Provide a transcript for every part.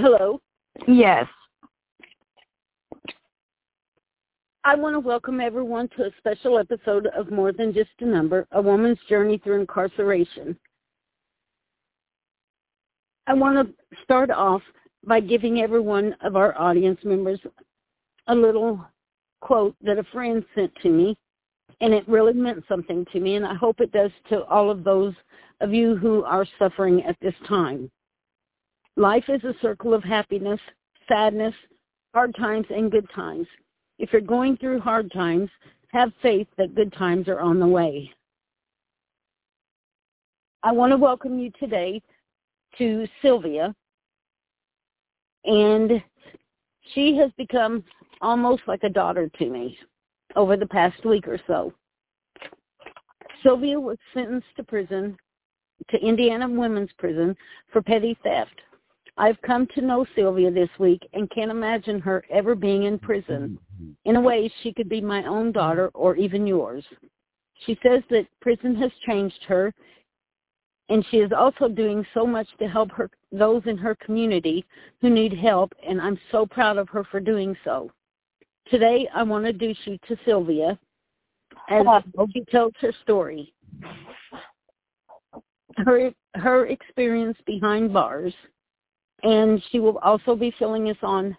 Hello. Yes. I want to welcome everyone to a special episode of More Than Just a Number, a woman's journey through incarceration. I want to start off by giving every one of our audience members a little quote that a friend sent to me, and it really meant something to me, and I hope it does to all of those of you who are suffering at this time. Life is a circle of happiness, sadness, hard times, and good times. If you're going through hard times, have faith that good times are on the way. I want to welcome you today to Sylvia, and she has become almost like a daughter to me over the past week or so. Sylvia was sentenced to prison, to Indiana Women's Prison, for petty theft. I've come to know Sylvia this week and can't imagine her ever being in prison. In a way, she could be my own daughter or even yours. She says that prison has changed her, and she is also doing so much to help her those in her community who need help, and I'm so proud of her for doing so. Today, I want to introduce you to Sylvia as she tells her story. Her her experience behind bars and she will also be filling us on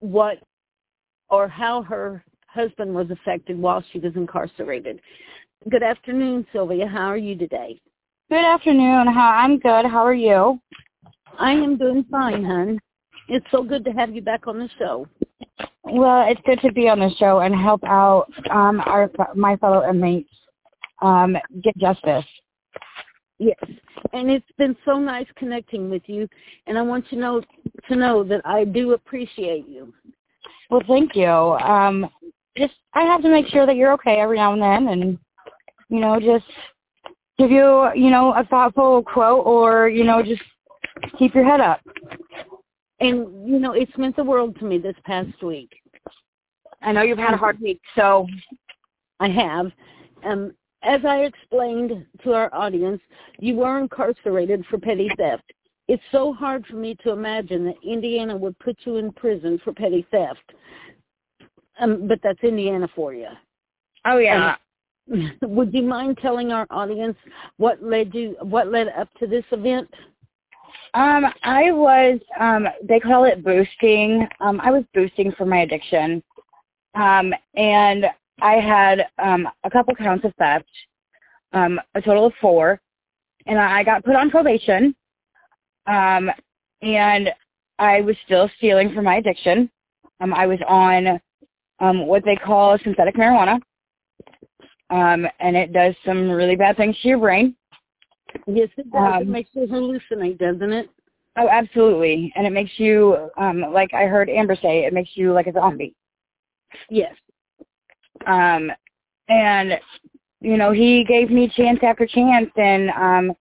what or how her husband was affected while she was incarcerated. Good afternoon, Sylvia. How are you today? Good afternoon. How I'm good. How are you? I am doing fine, hon. It's so good to have you back on the show. Well, it's good to be on the show and help out um, our my fellow inmates um, get justice. Yes, and it's been so nice connecting with you, and I want you to know to know that I do appreciate you. Well, thank you. Um, just I have to make sure that you're okay every now and then, and you know, just give you you know a thoughtful quote, or you know, just keep your head up. And you know, it's meant the world to me this past week. I know you've had a hard week, so I have. Um, as I explained to our audience, you were incarcerated for petty theft. It's so hard for me to imagine that Indiana would put you in prison for petty theft. Um, but that's Indiana for you. Oh yeah. Um, would you mind telling our audience what led you what led up to this event? Um, I was um they call it boosting. Um I was boosting for my addiction. Um and I had um, a couple counts of theft, um, a total of four, and I got put on probation. Um, and I was still stealing for my addiction. Um, I was on um, what they call synthetic marijuana, um, and it does some really bad things to your brain. Yes, it does. Um, it makes you hallucinate, doesn't it? Oh, absolutely. And it makes you, um, like I heard Amber say, it makes you like a zombie. Yes. Um, and you know, he gave me chance after chance, and um,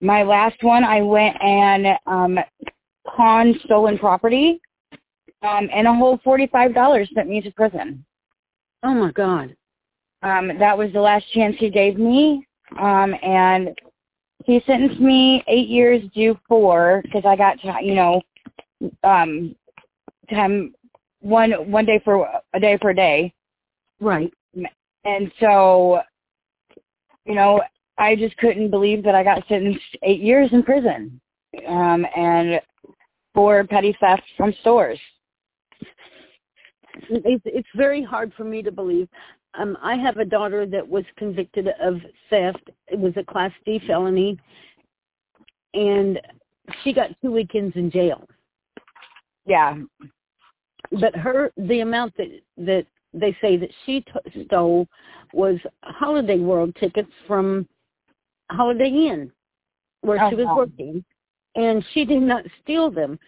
my last one, I went and um, pawned stolen property, um, and a whole forty-five dollars sent me to prison. Oh my God! Um, that was the last chance he gave me, um, and he sentenced me eight years due four because I got to, you know, um, time one one day for a day for a day. Right. And so, you know, I just couldn't believe that I got sentenced eight years in prison, um, and for petty theft from stores. It's, it's very hard for me to believe. Um, I have a daughter that was convicted of theft. It was a Class D felony, and she got two weekends in jail. Yeah. But her, the amount that that they say that she t- stole was Holiday World tickets from Holiday Inn, where oh, she was uh-huh. working, and she did not steal them.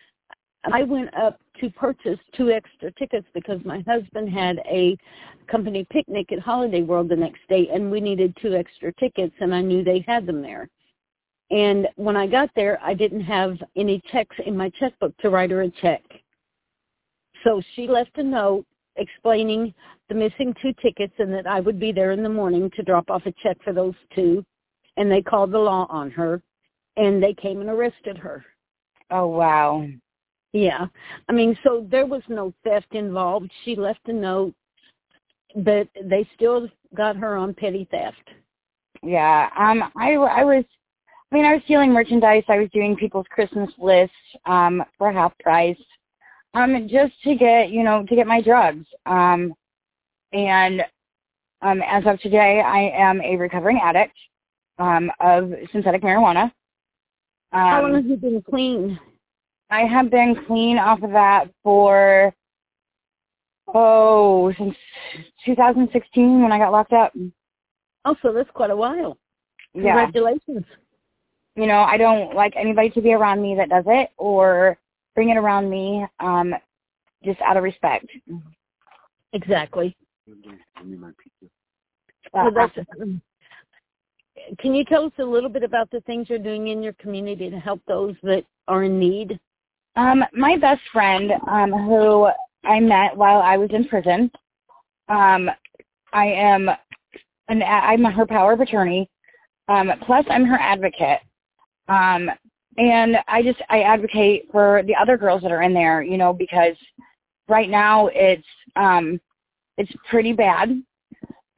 I went up to purchase two extra tickets because my husband had a company picnic at Holiday World the next day, and we needed two extra tickets, and I knew they had them there. And when I got there, I didn't have any checks in my checkbook to write her a check. So she left a note explaining the missing two tickets and that I would be there in the morning to drop off a check for those two. And they called the law on her and they came and arrested her. Oh wow. Yeah. I mean, so there was no theft involved. She left a note, but they still got her on petty theft. Yeah. Um I I was I mean, I was stealing merchandise. I was doing people's Christmas lists um for half price. Um just to get, you know, to get my drugs. Um and um as of today, I am a recovering addict um of synthetic marijuana. Um, How long have you been clean? I have been clean off of that for oh since 2016 when I got locked up. Oh, so that's quite a while. Yeah. Congratulations. You know, I don't like anybody to be around me that does it or bring it around me, um, just out of respect. Exactly. Well, that's, can you tell us a little bit about the things you're doing in your community to help those that are in need? Um, my best friend, um, who I met while I was in prison, um, I am an I'm her power of attorney. Um, plus, I'm her advocate. Um, and I just I advocate for the other girls that are in there, you know, because right now it's um, it's pretty bad.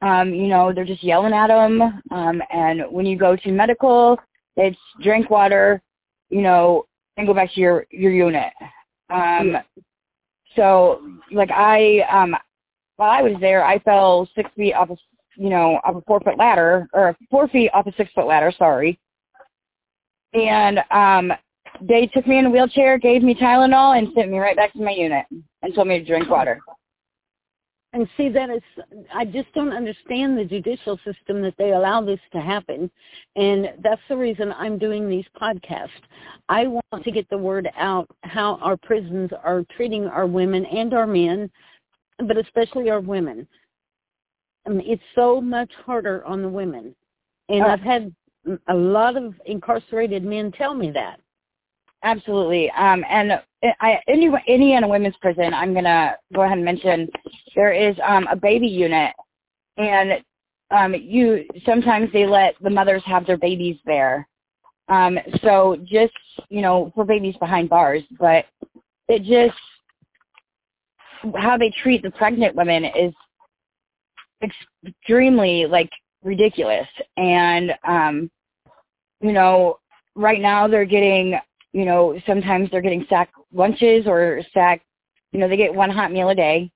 Um, you know, they're just yelling at them. Um, and when you go to medical, it's drink water, you know, and go back to your your unit. Um, so like I um, while I was there, I fell six feet off a you know off a four foot ladder or four feet off a six foot ladder. Sorry. And um, they took me in a wheelchair, gave me Tylenol, and sent me right back to my unit and told me to drink water. And see, that is, I just don't understand the judicial system that they allow this to happen. And that's the reason I'm doing these podcasts. I want to get the word out how our prisons are treating our women and our men, but especially our women. I mean, it's so much harder on the women. And Oh. I've had a lot of incarcerated men tell me that. Absolutely. Um, and I, any, Indiana Women's Prison, I'm going to go ahead and mention there is um, a baby unit. And um, you sometimes they let the mothers have their babies there. Um, so just, you know, for babies behind bars. But it just, how they treat the pregnant women is extremely, like, ridiculous. And, um, you know, right now they're getting you know, sometimes they're getting sack lunches or sack, you know, they get one hot meal a day.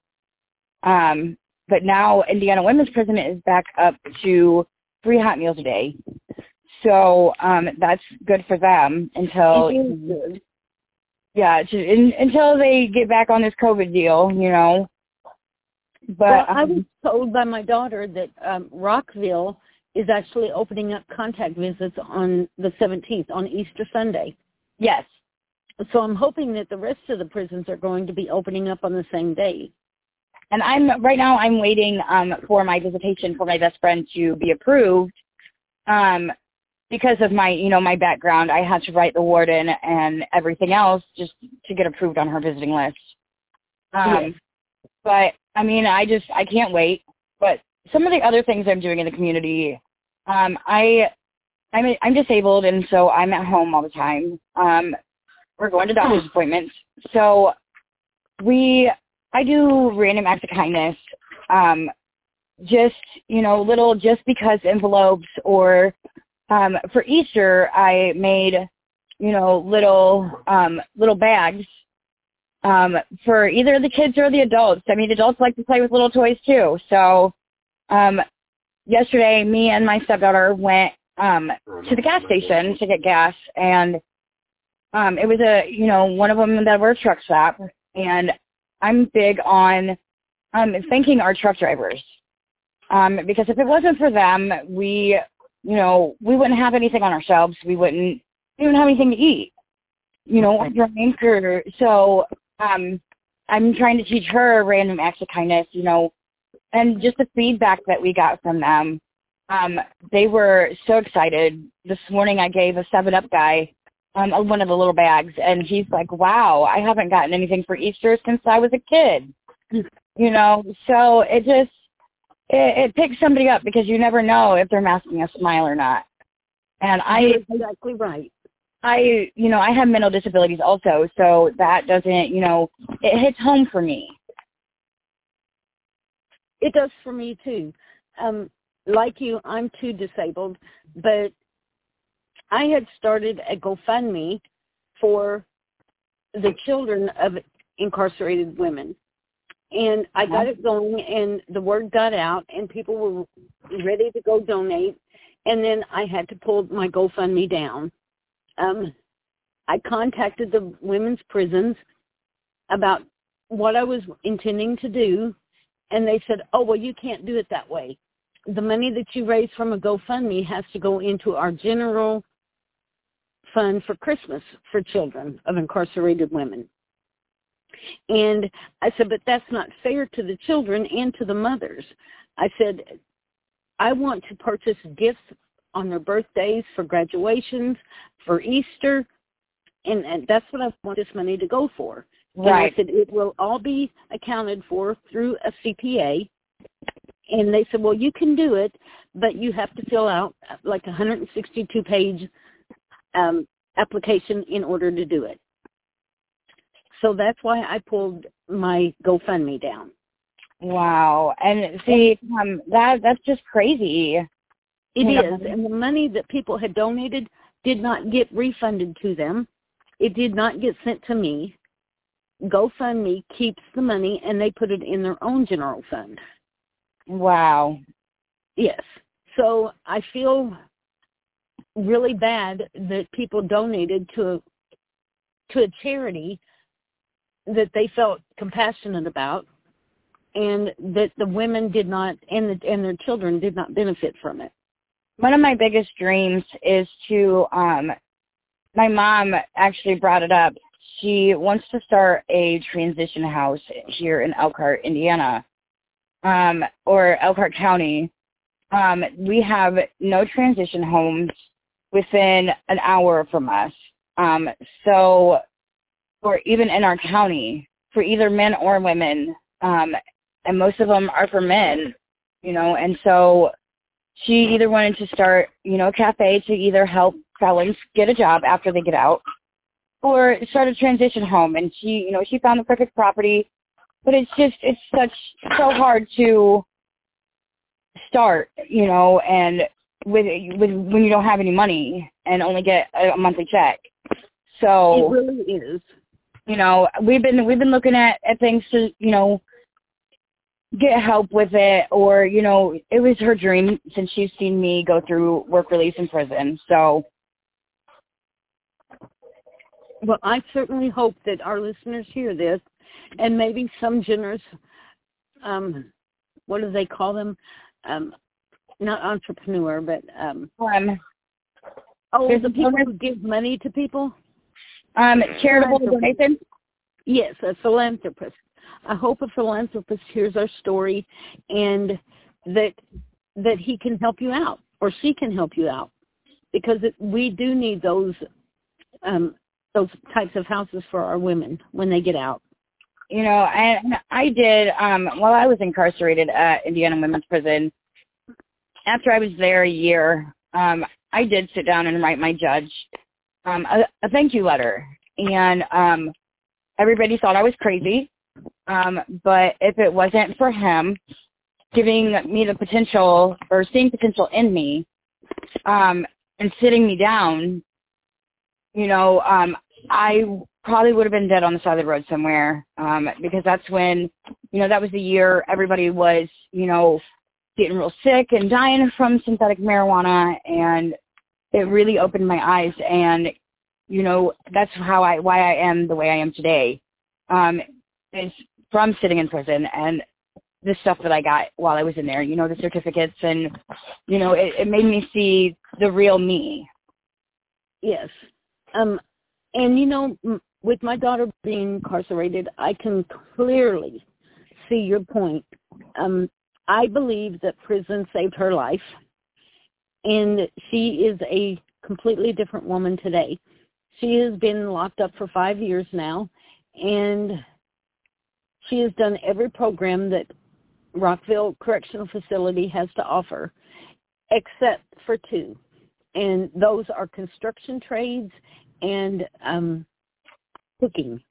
Um, but now Indiana Women's Prison is back up to three hot meals a day. So um, that's good for them until, It is good. yeah, to, in, until they get back on this COVID deal, you know. But well, I um, was told by my daughter that um, Rockville is actually opening up contact visits on the 17th, on Easter Sunday. yes, So I'm hoping that the rest of the prisons are going to be opening up on the same day. and I'm right now I'm waiting um, for my visitation for my best friend to be approved. Um, because of my, you know, my background, I had to write the warden and everything else just to get approved on her visiting list. Um, Yes. But I mean, I just I can't wait. But some of the other things I'm doing in the community, um, I I'm I'm disabled and so I'm at home all the time. Um, we're going to doctor's appointments, so we I do random acts of kindness. Um, just you know, little just because envelopes or um, for Easter I made you know little um, little bags um, for either the kids or the adults. I mean, adults like to play with little toys too. So um, yesterday, me and my stepdaughter went um, to the gas station to get gas, and um, it was a you know one of them that were a truck stop, and I'm big on um, thanking our truck drivers um, because if it wasn't for them, we you know we wouldn't have anything on our shelves. We wouldn't even have anything to eat. You know, or drink or so um I'm trying to teach her random acts of kindness, you know, and just the feedback that we got from them. Um, they were so excited. This morning I gave a seven up guy um one of the little bags and he's like, Wow, I haven't gotten anything for Easter since I was a kid. you know, so it just it, it picks somebody up because you never know if they're masking a smile or not. And I You're exactly right. I, you know, I have mental disabilities also, so that doesn't, you know, it hits home for me. It does for me too. Um, like you, I'm too disabled, but I had started a GoFundMe for the children of incarcerated women. And I got it going and the word got out and people were ready to go donate. And then I had to pull my GoFundMe down. Um, I contacted the women's prisons about what I was intending to do. And they said, oh, well, you can't do it that way. The money that you raise from a GoFundMe has to go into our general fund for Christmas for children of incarcerated women. And I said, but that's not fair to the children and to the mothers. I said, I want to purchase gifts on their birthdays, for graduations, for Easter, and, and that's what I want this money to go for. Right. And I said, it will all be accounted for through a CPA. And they said, well, you can do it, but you have to fill out like a 162 page um, application in order to do it. So that's why I pulled my GoFundMe down. Wow. And see, um, that that's just crazy. It is, and the money that people had donated did not get refunded to them. It did not get sent to me. GoFundMe keeps the money and they put it in their own general fund. Wow. Yes. So I feel really bad that people donated to a, to a charity that they felt compassionate about and that the women did not and the, and their children did not benefit from it. One of my biggest dreams is to um my mom actually brought it up. She wants to start a transition house here in Elkhart, Indiana. Um or Elkhart County. Um we have no transition homes within an hour from us. Um, so, or even in our county, for either men or women, um, and most of them are for men, you know, and so she either wanted to start, you know, a cafe to either help felons get a job after they get out, or start a transition home. And she, you know, she found the perfect property, but it's just, it's such, so hard to start, you know, and with with when you don't have any money and only get a monthly check. So it really is. You know, we've been we've been looking at at things to you know get help with it, or you know, it was her dream since she's seen me go through work release in prison. So. Well, I certainly hope that our listeners hear this, and maybe some generous, um, what do they call them? Um, not entrepreneur, but um, um oh, the people who give money to people. Um, charitable donation. Yes, a philanthropist. I hope a philanthropist hears our story, and that that he can help you out or she can help you out, because it, we do need those um, those types of houses for our women when they get out. You know, and I did um, while I was incarcerated at Indiana Women's Prison after I was there a year, um, I did sit down and write my judge um, a, a thank you letter, and um, everybody thought I was crazy. Um, but if it wasn't for him giving me the potential or seeing potential in me um, and sitting me down, you know, um, I probably would have been dead on the side of the road somewhere um, because that's when, you know, that was the year everybody was, you know, getting real sick and dying from synthetic marijuana and it really opened my eyes and you know that's how i why i am the way i am today. Um is from sitting in prison and the stuff that i got while i was in there you know the certificates and you know it, it made me see the real me. Yes. Um and you know m- with my daughter being incarcerated i can clearly see your point. Um I believe that prison saved her life, and she is a completely different woman today. She has been locked up for five years now, and she has done every program that Rockville Correctional Facility has to offer, except for two. And those are construction trades and um cooking,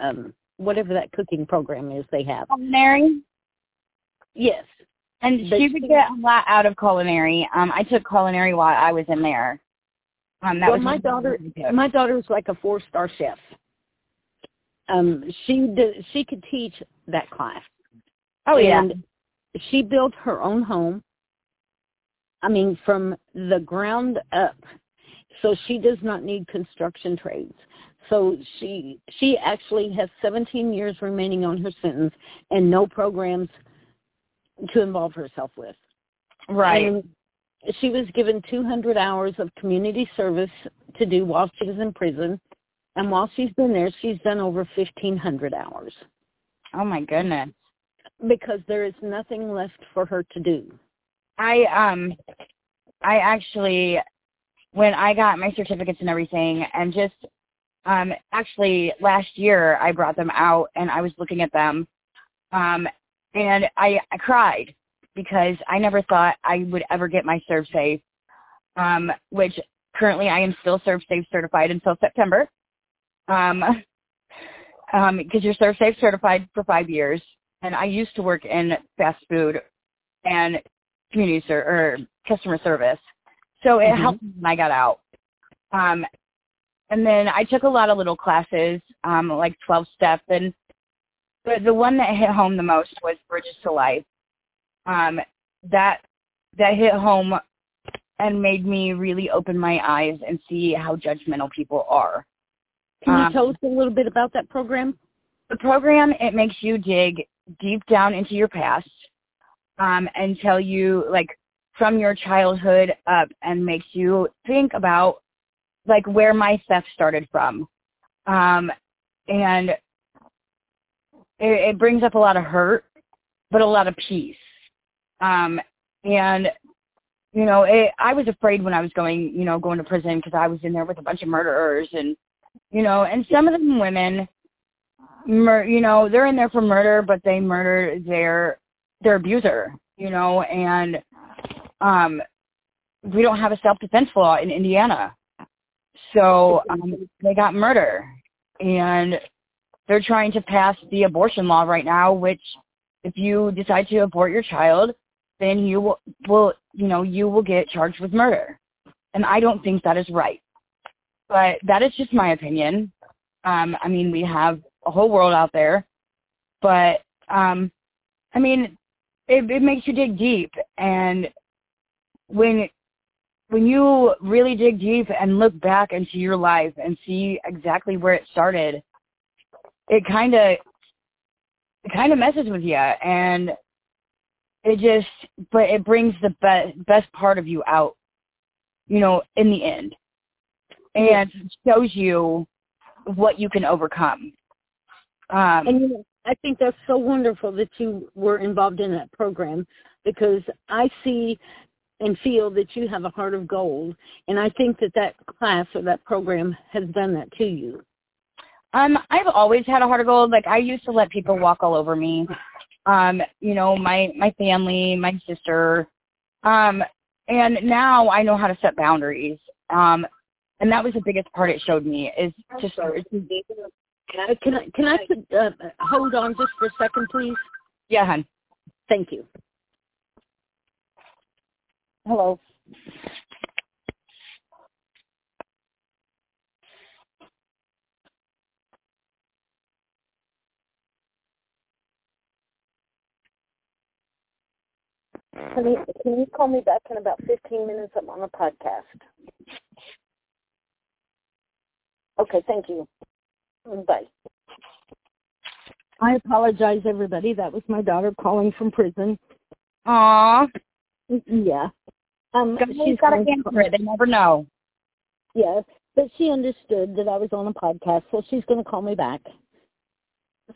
um whatever that cooking program is they have. Culinary. Yes. And she would get a lot out of culinary. Um, I took culinary while I was in there. Um, that well, was my daughter, my daughter was like a four-star chef. Um, she did, she could teach that class. oh yeah. And she built her own home. I mean, from the ground up. So she does not need construction trades. So she she actually has 17 years remaining on her sentence and no programs to involve herself with. Right. And she was given 200 hours of community service to do while she was in prison. And while she's been there, she's done over 1,500 hours oh my goodness. because there is nothing left for her to do. I um I actually when I got my certificates and everything and just um actually last year I brought them out and I was looking at them um and I I cried because I never thought I would ever get my ServSafe um which currently I am still ServSafe certified until September um um because you're ServSafe certified for 5 years and I used to work in fast food and community ser- or customer service. So it Mhm. helped me when I got out. Um, and then I took a lot of little classes, um, like 12 step, and but the one that hit home the most was Bridges to Life. Um, that that hit home and made me really open my eyes and see how judgmental people are. Can you Um, tell us a little bit about that program? the program it makes you dig deep down into your past um, and tell you like from your childhood up and makes you think about like where my theft started from um, and it, it brings up a lot of hurt but a lot of peace um, and you know it, i was afraid when i was going you know going to prison because i was in there with a bunch of murderers and you know and some of them women mur- you know they're in there for murder but they murder their their abuser you know and um we don't have a self defense law in indiana. So um they got murder and they're trying to pass the abortion law right now which if you decide to abort your child then you will, will you know you will get charged with murder. And i don't think that is right but that is just my opinion. Um i mean we have a whole world out there but um i mean it, it makes you dig deep. And when when you really dig deep and look back into your life and see exactly where it started it kind of it kind of messes with you and it just but it brings the best best part of you out you know in the end and shows you what you can overcome um And you know, I think that's so wonderful that you were involved in that program because I see and feel that you have a heart of gold, and I think that that class or that program has done that to you. Um, I've always had a heart of gold. Like I used to let people walk all over me. Um, you know, my my family, my sister. Um, and now I know how to set boundaries. Um, and that was the biggest part it showed me is just Uh, Can I can I put, uh, hold on just for a second, please? yeah, hun. Thank you. Hello. Honey, can you call me back in about 15 minutes? I'm on a podcast. Okay, thank you. Bye. I apologize, everybody. That was my daughter calling from prison. Aw, Yeah. Um, she's got to going answer it. They never know. Yes, but she understood that I was on a podcast, so she's going to call me back.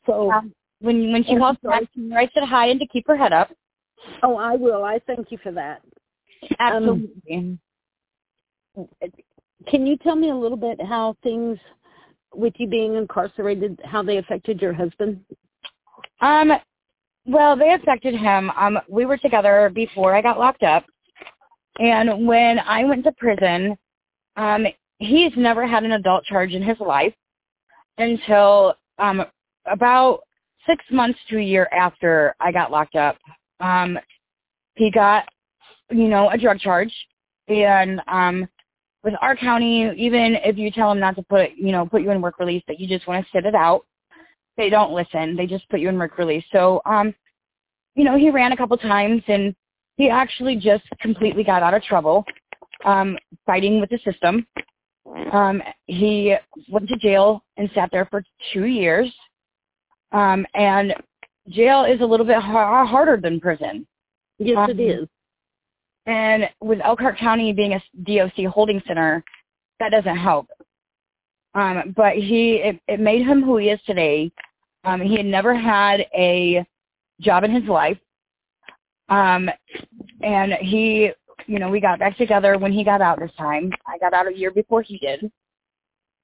So, Um, when when she And calls I'm back, she writes it hi and to keep her head up. oh, I will. I thank you for that. Absolutely. Can you tell me a little bit how things with you being incarcerated, how they affected your husband? Um, well, they affected him. Um, we were together before I got locked up, and when I went to prison, um, he's never had an adult charge in his life until um about six months to a year after I got locked up. Um he got, you know, a drug charge and um with our county, even if you tell them not to put, you know, put you in work release, that you just want to sit it out, they don't listen. They just put you in work release. So, um, you know, he ran a couple times and he actually just completely got out of trouble, um, fighting with the system. Um, he went to jail and sat there for two years. Um, and jail is a little bit har- harder than prison. Yes, Um, it is. And with Elkhart County being a DOC holding center, that doesn't help. Um, but he, it, it made him who he is today. Um, he had never had a job in his life. Um, and he, you know, we got back together when he got out this time. I got out a year before he did.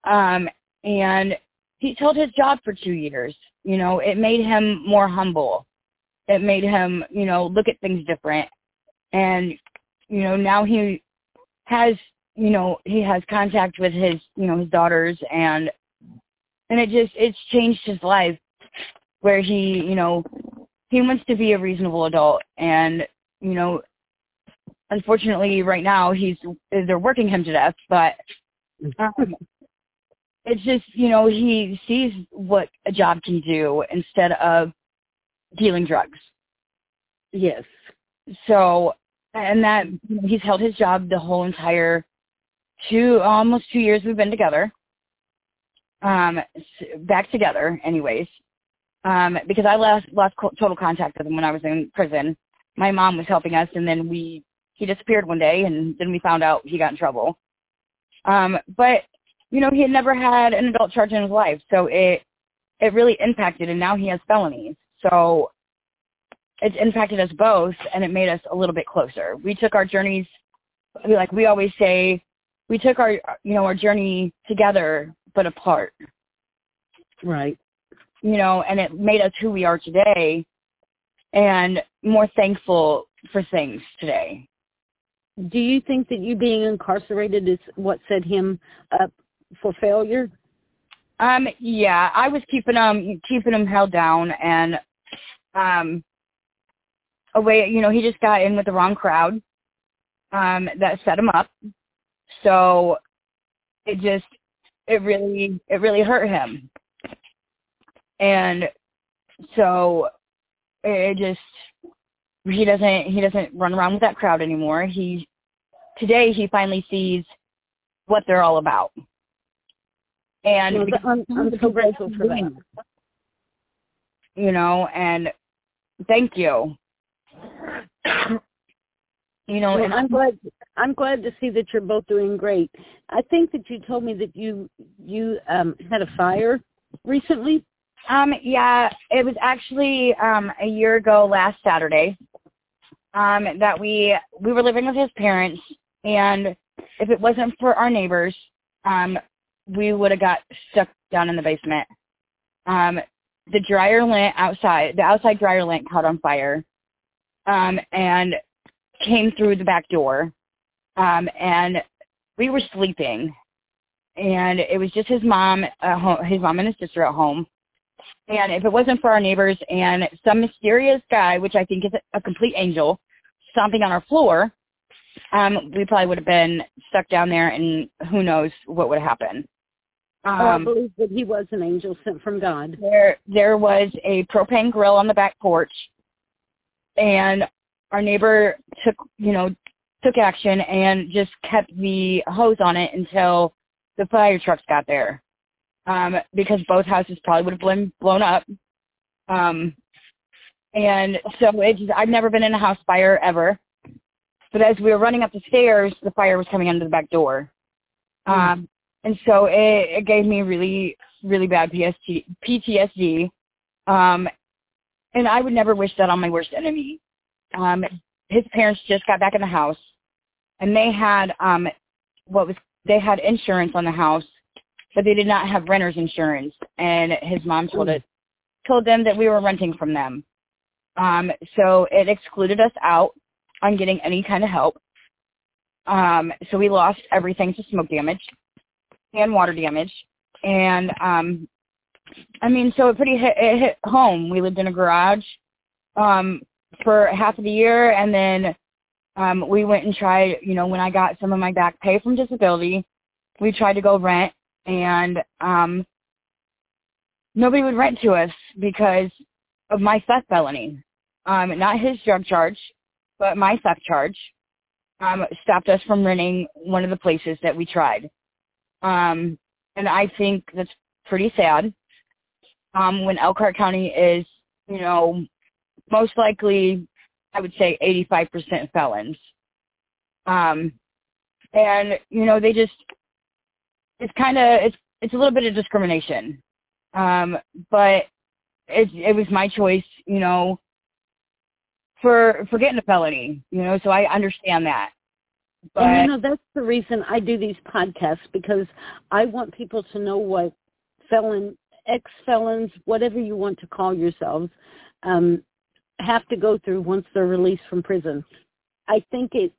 Um, and he held his job for two years. You know, it made him more humble. It made him, you know, look at things different. And, you know, now he has, you know, he has contact with his, you know, his daughters and, and it just, it's changed his life where he, you know, he wants to be a reasonable adult and, you know, unfortunately right now he's, they're working him to death, but, um, it's just, you know, he sees what a job can do instead of dealing drugs. Yes. So, and that you know, he's held his job the whole entire two, almost two years we've been together. Um, back together, anyways. Um, because I lost lost total contact with him when I was in prison. My mom was helping us, and then we he disappeared one day, and then we found out he got in trouble. Um, but you know, he had never had an adult charge in his life, so it it really impacted, and now he has felonies. So it's impacted us both and it made us a little bit closer. We took our journeys like we always say, we took our you know, our journey together but apart. Right. You know, and it made us who we are today and more thankful for things today. Do you think that you being incarcerated is what set him up for failure? Um, yeah, I was keeping him keeping him held down and um away you know, he just got in with the wrong crowd. Um, that set him up. So it just it really it really hurt him. And so it just he doesn't he doesn't run around with that crowd anymore. He today he finally sees what they're all about. And Well, I'm, I'm so grateful for that. you know, and thank you. you know, Well, and I'm glad. I'm glad to see that you're both doing great. I think that you told me that you you um had a fire recently. um yeah, it was actually um a year ago last Saturday. Um that we we were living with his parents and if it wasn't for our neighbors, um we would have got stuck down in the basement. Um the dryer lint outside, the outside dryer lint caught on fire. Um and came through the back door. Um and we were sleeping and it was just his mom home, his mom and his sister at home. And if it wasn't for our neighbors and some mysterious guy, which I think is a complete angel, stomping on our floor, um, we probably would have been stuck down there, and who knows what would happen. happened. Oh, I Um, believe that he was an angel sent from God. there, there was a propane grill on the back porch, and our neighbor took, you know, took action and just kept the hose on it until the fire trucks got there. Um, because both houses probably would have blown blown up. Um, and so it just, I've never been in a house fire ever. But as we were running up the stairs, the fire was coming under the back door. Um, and so it, it gave me really, really bad PST, PTSD. Um, and I would never wish that on my worst enemy. Um, his parents just got back in the house, and they had um, what was they had insurance on the house, but they did not have renter's insurance. And his mom told it told them that we were renting from them. Um, so it excluded us out on getting any kind of help. Um, so we lost everything to smoke damage. and water damage. And um I mean, so it pretty hit, it hit home. We lived in a garage um for half of the year and then um we went and tried, you know, when I got some of my back pay from disability, we tried to go rent and um nobody would rent to us because of my theft felony. Um not his drug charge, but my theft charge um stopped us from renting one of the places that we tried. Um and I think that's pretty sad. Um when Elkhart County is, you know, most likely I would say 85% felons. Um, and you know they just it's kind of it's it's a little bit of discrimination. Um, but it it was my choice, you know, for for getting a felony, you know, so I understand that. But and you know that's the reason I do these podcasts because I want people to know what felon ex felons, whatever you want to call yourselves, um, have to go through once they're released from prison. I think it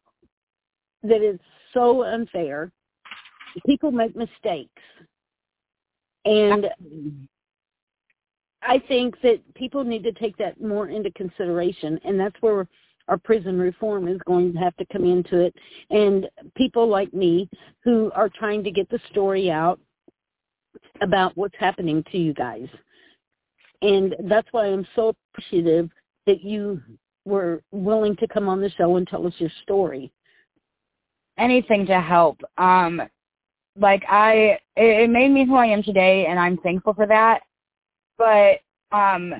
that it's so unfair. People make mistakes. And I think that people need to take that more into consideration and that's where our prison reform is going to have to come into it and people like me who are trying to get the story out about what's happening to you guys. And that's why I'm so appreciative that you were willing to come on the show and tell us your story. Anything to help. Um, like I, it, it made me who I am today, and I'm thankful for that. But um,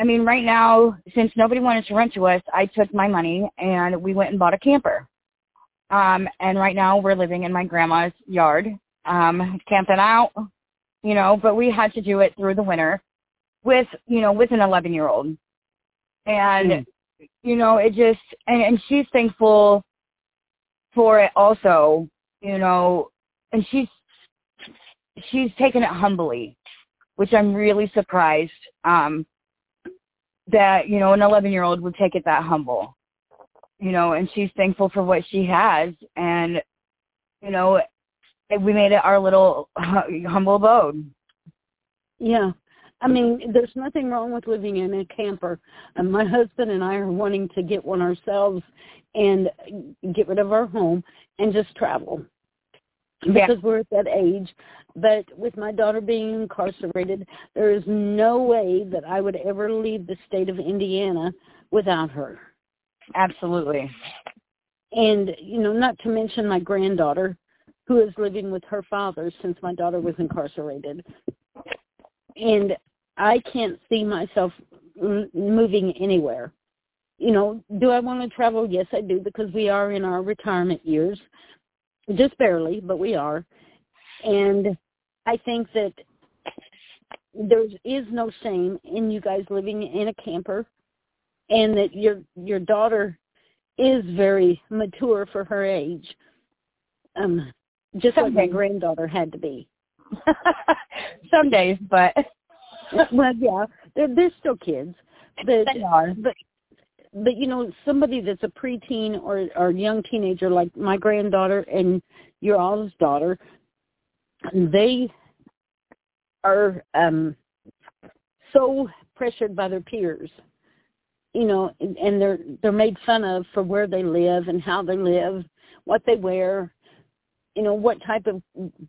I mean, right now, since nobody wanted to rent to us, I took my money and we went and bought a camper. Um, and right now we're living in my grandma's yard, um, camping out, you know, but we had to do it through the winter with, you know, with an 11 year old and mm. you know it just and, and she's thankful for it also you know and she's she's taken it humbly which i'm really surprised um that you know an 11 year old would take it that humble you know and she's thankful for what she has and you know we made it our little humble abode yeah I mean, there's nothing wrong with living in a camper. And my husband and I are wanting to get one ourselves and get rid of our home and just travel yeah. because we're at that age. But with my daughter being incarcerated, there is no way that I would ever leave the state of Indiana without her. Absolutely. And, you know, not to mention my granddaughter who is living with her father since my daughter was incarcerated. And I can't see myself moving anywhere. You know, do I want to travel? Yes, I do because we are in our retirement years. Just barely, but we are. And I think that there is no shame in you guys living in a camper and that your your daughter is very mature for her age. Um just like my granddaughter had to be. Some days, but well, yeah, they're they're still kids, but they are. But but you know, somebody that's a preteen or or young teenager like my granddaughter and your all's daughter, they are um so pressured by their peers you know and, and they're they're made fun of for where they live and how they live what they wear you know what type of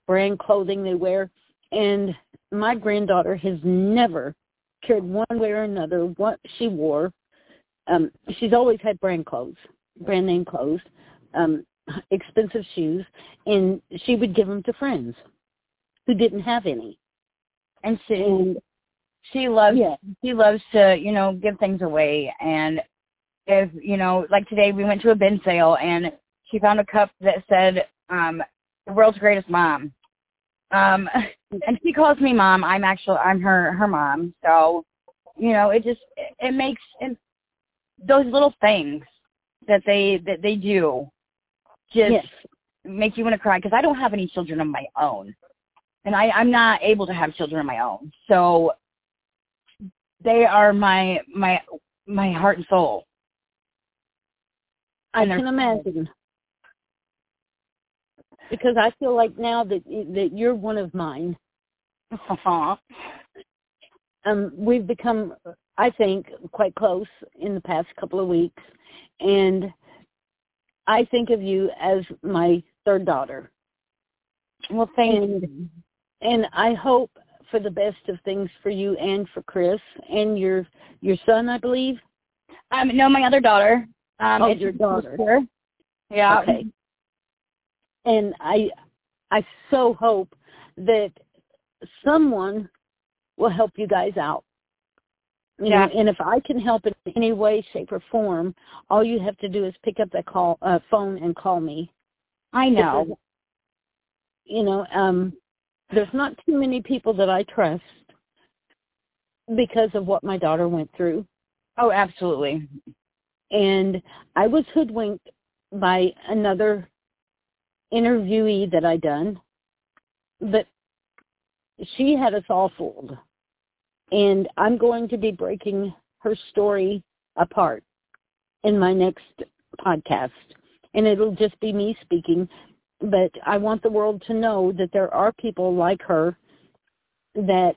brand clothing they wear and my granddaughter has never cared one way or another what she wore. Um, she's always had brand clothes, brand name clothes, um, expensive shoes, and she would give them to friends who didn't have any. And she and, she loves yeah. she loves to you know give things away. And if you know, like today we went to a bin sale and she found a cup that said um, "The world's greatest mom." Um, and she calls me mom. I'm actually I'm her her mom. So, you know, it just it, it makes it, those little things that they that they do just yes. make you want to cry because I don't have any children of my own, and I I'm not able to have children of my own. So they are my my my heart and soul. I can imagine. Because I feel like now that that you're one of mine. Aww. Um, we've become, I think, quite close in the past couple of weeks, and I think of you as my third daughter. Well, thank and, you. And I hope for the best of things for you and for Chris and your your son, I believe. Um, no, my other daughter. Um, oh, it's your daughter. Sister. Yeah. Okay. And I I so hope that someone will help you guys out. You Yeah. know, and if I can help in any way, shape, or form, all you have to do is pick up that call uh, phone and call me. I know. Because, you know, um, there's not too many people that I trust because of what my daughter went through. Oh, absolutely. And I was hoodwinked by another interviewee that I done, but she had us all fooled. And I'm going to be breaking her story apart in my next podcast. And it'll just be me speaking. But I want the world to know that there are people like her that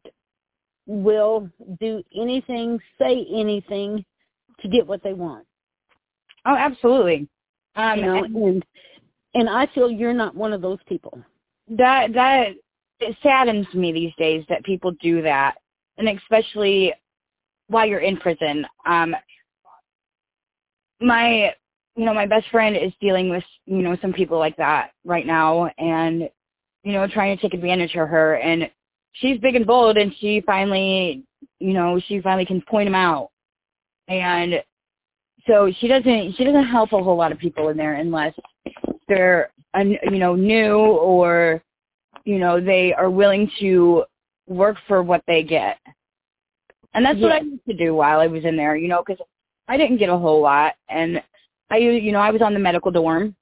will do anything, say anything to get what they want. Oh, absolutely. Um, you know, and and and I feel you're not one of those people. that that it saddens me these days that people do that, and especially while you're in prison. Um, my you know my best friend is dealing with you know some people like that right now, and you know trying to take advantage of her, and she's big and bold, and she finally you know she finally can point them out, and so she doesn't she doesn't help a whole lot of people in there unless they're un- you know new or you know they are willing to work for what they get. And that's what i used to do while i was in there you know because i didn't get a whole lot. And i you know i was on the medical dorm.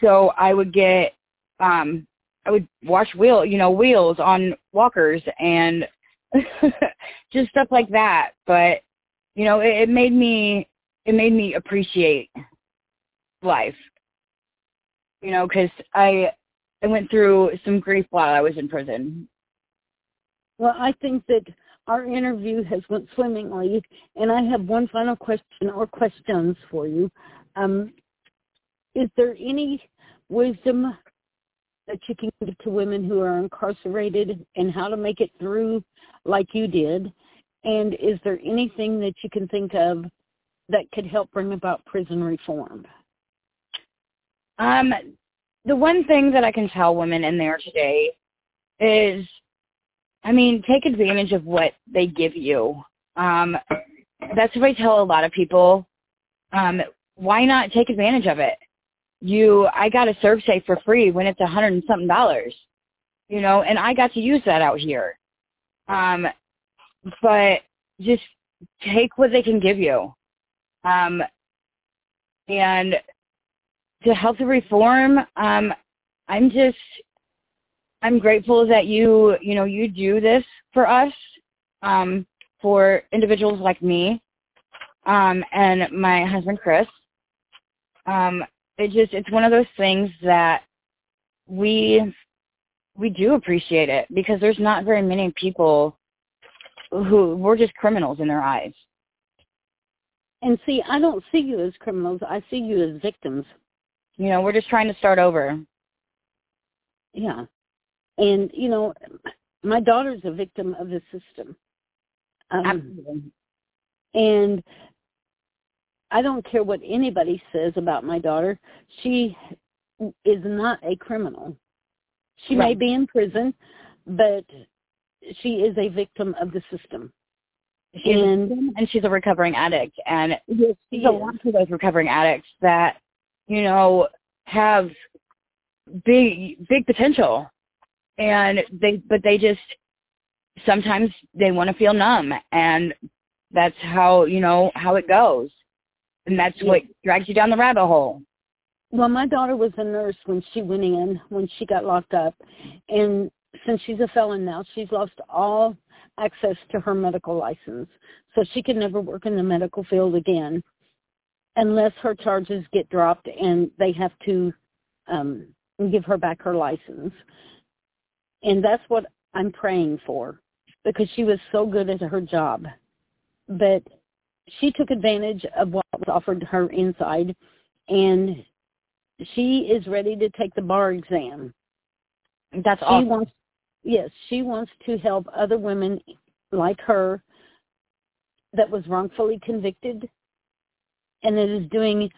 So i would get um i would wash wheel you know wheels on walkers and just stuff like that. But you know it, it made me it made me appreciate life you know because i i went through some grief while i was in prison Well, I think that our interview has went swimmingly, and I have one final question or questions for you. Um, is there any wisdom that you can give to women who are incarcerated and how to make it through like you did? And is there anything that you can think of that could help bring about prison reform? Um the one thing that i can tell women in there today is i mean take advantage of what they give you. Um that's what i tell a lot of people. Um why not take advantage of it? You i got a ServSafe for free when it's a hundred and something dollars you know and i got to use that out here. Um but just take what they can give you. Um and to health reform um i'm just i'm grateful that you you know you do this for us um for individuals like me um and my husband chris um it just it's one of those things that we we do appreciate it because there's not very many people who we're just criminals in their eyes And see, I don't see you as criminals. I see you as victims. You know we're just trying to start over Yeah. And, you know, my daughter's a victim of the system. Um, Absolutely. and I don't care what anybody says about my daughter. She is not a criminal. She may be in prison, but she is a victim of the system. She's And and she's a recovering addict and yes, she there's a lot of those recovering addicts that you know have big big potential. And they but they just sometimes they want to feel numb. And that's how you know how it goes. And that's what drags you down the rabbit hole. Well, my daughter was a nurse when she went in, when she got locked up. And since she's a felon now, she's lost all access to her medical license. So she can never work in the medical field again unless her charges get dropped and they have to um give her back her license. And that's what I'm praying for because she was so good at her job. But she took advantage of what was offered her inside and she is ready to take the bar exam. That's she awesome. Wants, yes, she wants to help other women like her that was wrongfully convicted and it is doing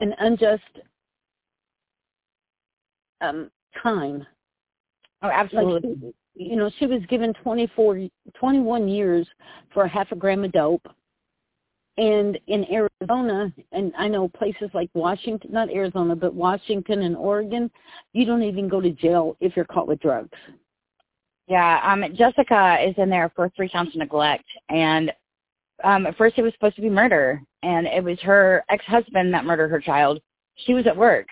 an unjust um, time. Oh, absolutely. Like, you know, she was given 24, 21 years for a half a gram of dope. And in Arizona, and I know places like Washington, not Arizona, but Washington and Oregon, you don't even go to jail if you're caught with drugs. Yeah, um, Jessica is in there for three counts of neglect, and um, at first it was supposed to be murder, and it was her ex-husband that murdered her child. She was at work,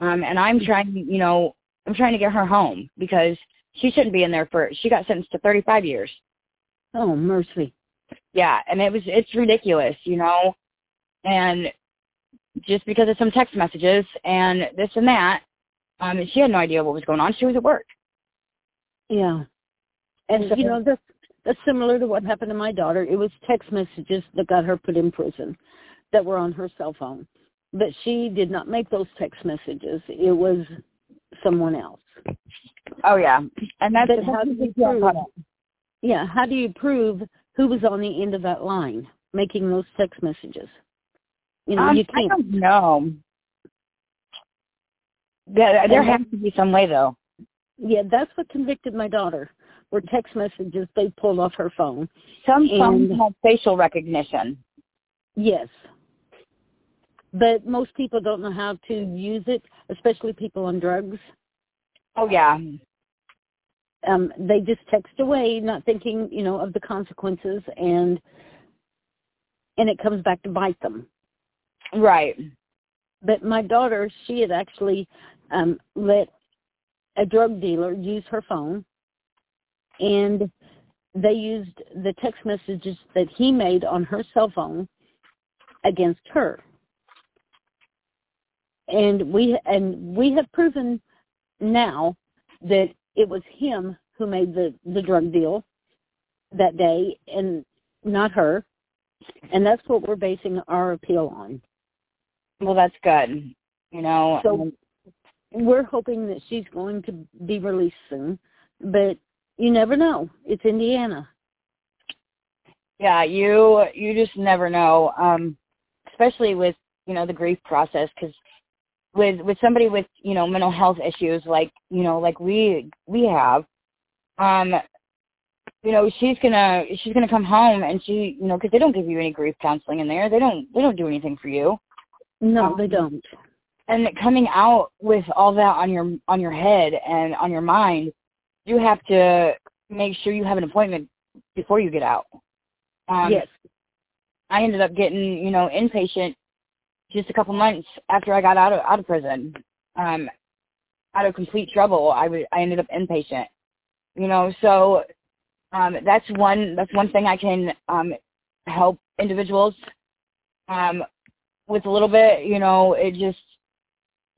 um, and I'm trying, you know, I'm trying to get her home because she shouldn't be in there for. She got sentenced to 35 years. Oh mercy! Yeah, and it was it's ridiculous, you know, and just because of some text messages and this and that, um, she had no idea what was going on. She was at work. Yeah, and so, you know that's that's similar to what happened to my daughter. It was text messages that got her put in prison, that were on her cell phone, but she did not make those text messages. It was someone else. Oh yeah, and that's but how do you prove? Yeah, how do you prove who was on the end of that line making those text messages? You know, um, you can't. I don't know. There, there has to be some way though. Yeah, that's what convicted my daughter. Were text messages they pulled off her phone. Some phones have facial recognition. Yes, but most people don't know how to use it, especially people on drugs. Oh yeah. Um, they just text away, not thinking, you know, of the consequences, and and it comes back to bite them. Right. But my daughter, she had actually um, let a drug dealer use her phone, and they used the text messages that he made on her cell phone against her. And we and we have proven now that it was him who made the the drug deal that day and not her. And that's what we're basing our appeal on. Well that's good. You know so um, we're hoping that she's going to be released soon but you never know. It's indiana. Yeah you you just never know um especially with you know the grief process because with with somebody with you know mental health issues like you know like we we have um you know she's gonna she's gonna come home and she you know because they don't give you any grief counseling in there. They don't they don't do anything for you. No um, they don't. and coming out with all that on your on your head and on your mind you have to make sure you have an appointment before you get out um yes i ended up getting you know inpatient just a couple months after I got out of out of prison, um, out of complete trouble, I was I ended up inpatient. You know, so um, that's one that's one thing I can um, help individuals um, with a little bit. You know, it just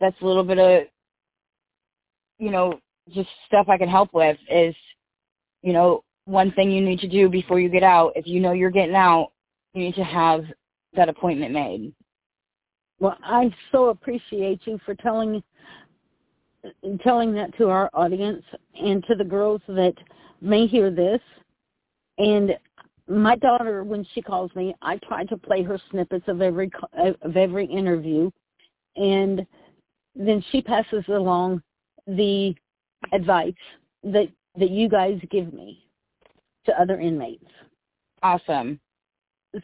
that's a little bit of you know just stuff I can help with is you know one thing you need to do before you get out. If you know you're getting out, you need to have that appointment made. Well, I so appreciate you for telling telling that to our audience and to the girls that may hear this. And my daughter, when she calls me, I try to play her snippets of every of every interview, and then she passes along the advice that that you guys give me to other inmates. Awesome.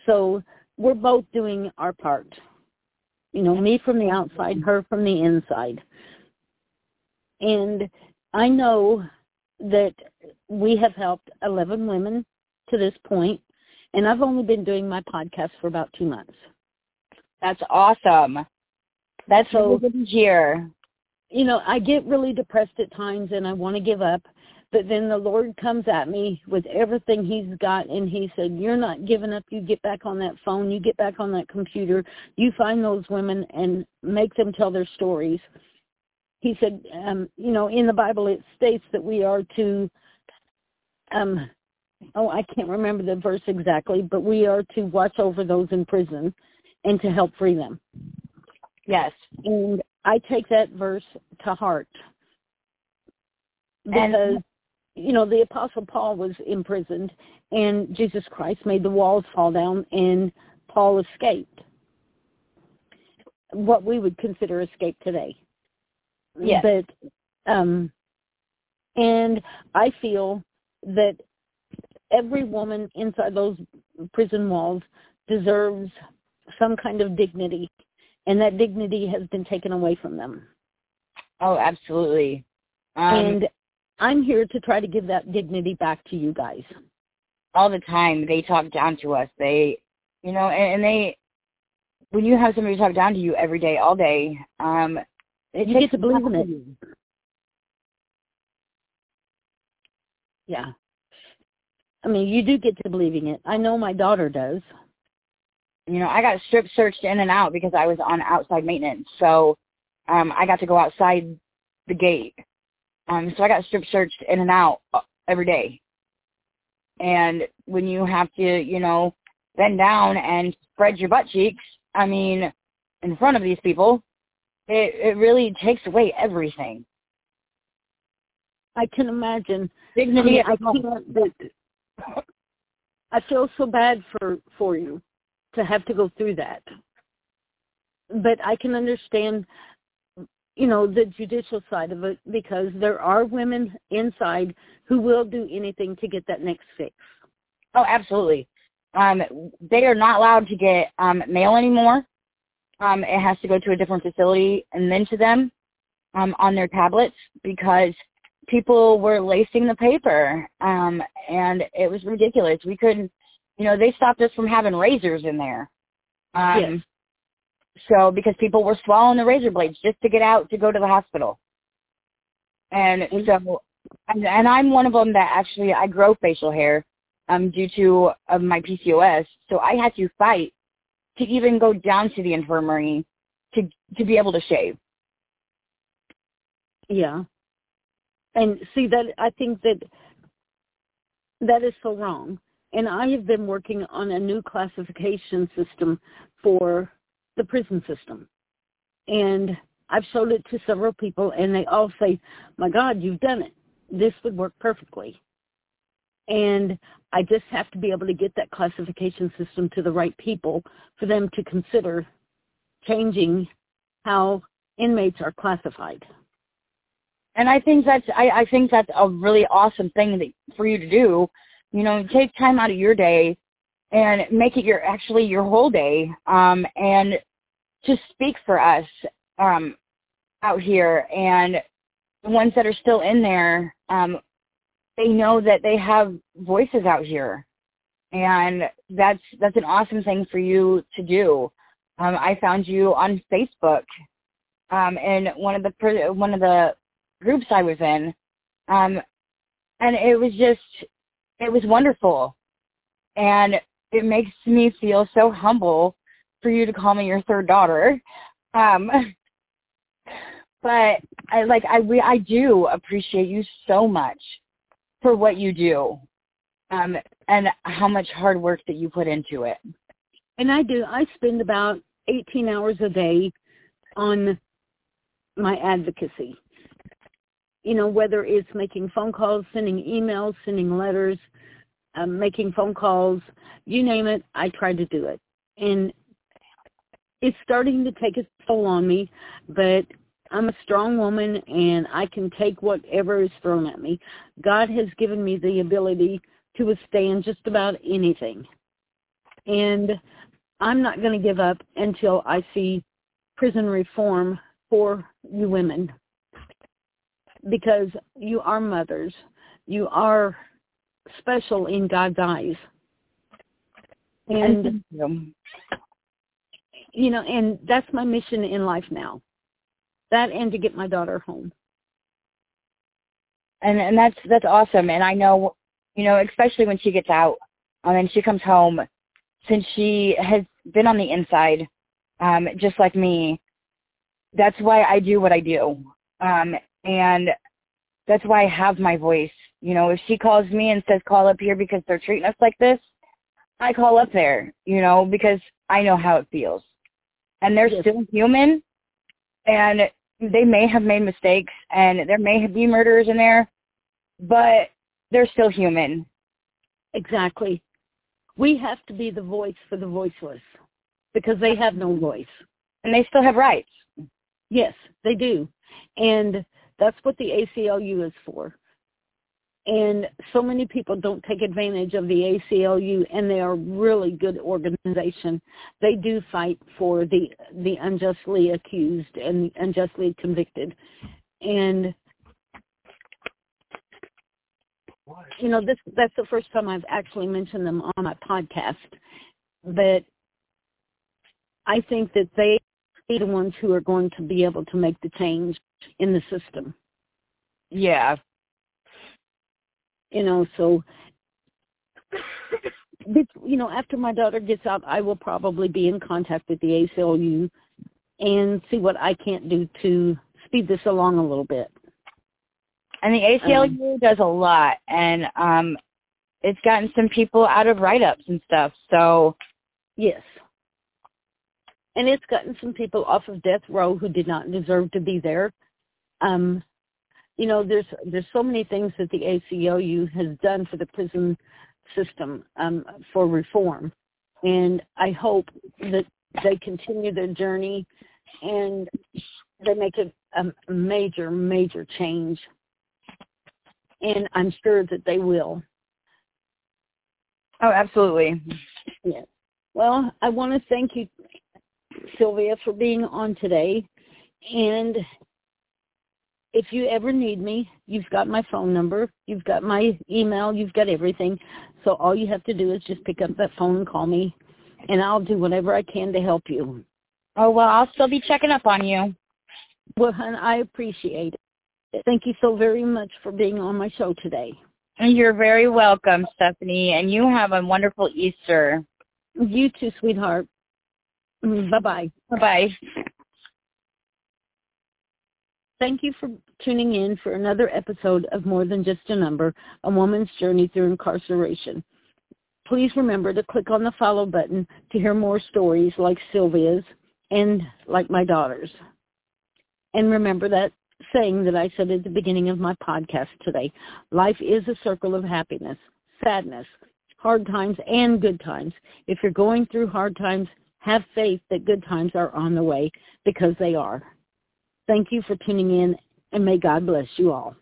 So we're both doing our part. You know, me from the outside, her from the inside. And I know that we have helped 11 women to this point, and I've only been doing my podcast for about two months. That's awesome. That's so good to hear. You know, I get really depressed at times and I want to give up, but then the Lord comes at me with everything He's got, and He said, "You're not giving up. You get back on that phone. You get back on that computer. You find those women and make them tell their stories." he said, um, you know, in the Bible it states that we are to, um, oh, I can't remember the verse exactly, but we are to watch over those in prison and to help free them. Yes. And I take that verse to heart because, and, you know, the Apostle Paul was imprisoned and Jesus Christ made the walls fall down and Paul escaped. What we would consider escape today. Yes. But um and I feel that every woman inside those prison walls deserves some kind of dignity and that dignity has been taken away from them. Oh, absolutely. Um, and I'm here to try to give that dignity back to you guys. All the time, they talk down to us. They, you know, and, and they, when you have somebody talk down to you every day, all day, um, it you get to believe in it. Yeah. I mean, you do get to believing it. I know my daughter does. You know, I got strip searched in and out because I was on outside maintenance. So um I got to go outside the gate. Um so I got strip searched in and out uh, every day. And when you have to, you know, bend down and spread your butt cheeks, I mean, in front of these people, it it really takes away everything. I can imagine. Dignity. I, mean, I can't. I feel so bad for for you to have to go through that. But I can understand, you know, the judicial side of it because there are women inside who will do anything to get that next fix. Oh, absolutely. Um, they are not allowed to get um, mail anymore. Um, it has to go to a different facility and then to them um, on their tablets because people were lacing the paper um, and it was ridiculous. We couldn't you know, they stopped us from having razors in there. Um, yes. So because people were swallowing the razor blades just to get out to go to the hospital. And mm-hmm. so, and, and I'm one of them that actually I grow facial hair um, due to uh, my PCOS. So I had to fight to even go down to the infirmary to to be able to shave. Yeah. And see that I think that that is so wrong and I have been working on a new classification system for the prison system. And I've showed it to several people and they all say, my God, you've done it. This would work perfectly. And I just have to be able to get that classification system to the right people for them to consider changing how inmates are classified. And I think that's I, I think that's a really awesome thing that, for you to do you know, take time out of your day and make it your actually your whole day um, and just speak for us um, out here. And the ones that are still in there um, they know that they have voices out here. And that's that's an awesome thing for you to do. Um, i found you on facebook um, in one of the one of the groups i was in. Um, and it was just it was wonderful. And it makes me feel so humble for you to call me your third daughter. Um, but I like I we I do appreciate you so much for what you do. Um, and how much hard work that you put into it. And I do. I spend about 18 hours a day on my advocacy you know, whether it's making phone calls, sending emails, sending letters, um, making phone calls, you name it, I try to do it. And it's starting to take a toll on me, but I'm a strong woman and I can take whatever is thrown at me. God has given me the ability to withstand just about anything. And I'm not going to give up until I see prison reform for you women because you are mothers. You are special in God's eyes. And you know, and that's my mission in life now. That and to get my daughter home. And and that's that's awesome. And I know, you know, especially when she gets out um, and she comes home, since she has been on the inside, um, just like me, that's why I do what I do Um, and that's why I have my voice. You know, if she calls me and says call up here because they're treating us like this, I call up there, you know, because I know how it feels. And they're yes. still human and they may have made mistakes and there may be murderers in there, but they're still human. Exactly. We have to be the voice for the voiceless because they have no voice. And they still have rights. Yes, they do. And that's what the ACLU is for. And so many people don't take advantage of the ACLU, and they are a really good organization. They do fight for the the unjustly accused and unjustly convicted, and you know this that's the first time I've actually mentioned them on my podcast. But I think that they are the ones who are going to be able to make the change in the system. Yeah. You know, so you know, after my daughter gets out, I will probably be in contact with the ACLU and see what I can't do to speed this along a little bit. And the ACLU um, does a lot, and um, it's gotten some people out of write-ups and stuff. So, yes, and it's gotten some people off of death row who did not deserve to be there. Um, you know, there's there's so many things that the ACLU has done for the prison system um, for reform, and I hope that they continue their journey and they make a, a major, major change. And I'm sure that they will. Oh, absolutely. Yes. Well, I want to thank you, Sylvia, for being on today. And if you ever need me, you've got my phone number, you've got my email, you've got everything. So all you have to do is just pick up that phone and call me, and I'll do whatever I can to help you. Oh, well, I'll still be checking up on you. Well, hon, I appreciate it. Thank you so very much for being on my show today. You're very welcome, Stephanie, and you have a wonderful Easter. You too, sweetheart. Mm, bye-bye. Bye-bye. Thank you for tuning in for another episode of More Than Just a Number, a woman's journey through incarceration. Please remember to click on the follow button to hear more stories like Sylvia's and like my daughter's. And remember that saying that I said at the beginning of my podcast today. Life is a circle of happiness, sadness, hard times, and good times. If you're going through hard times, have faith that good times are on the way because they are. Thank you for tuning in, and may God bless you all.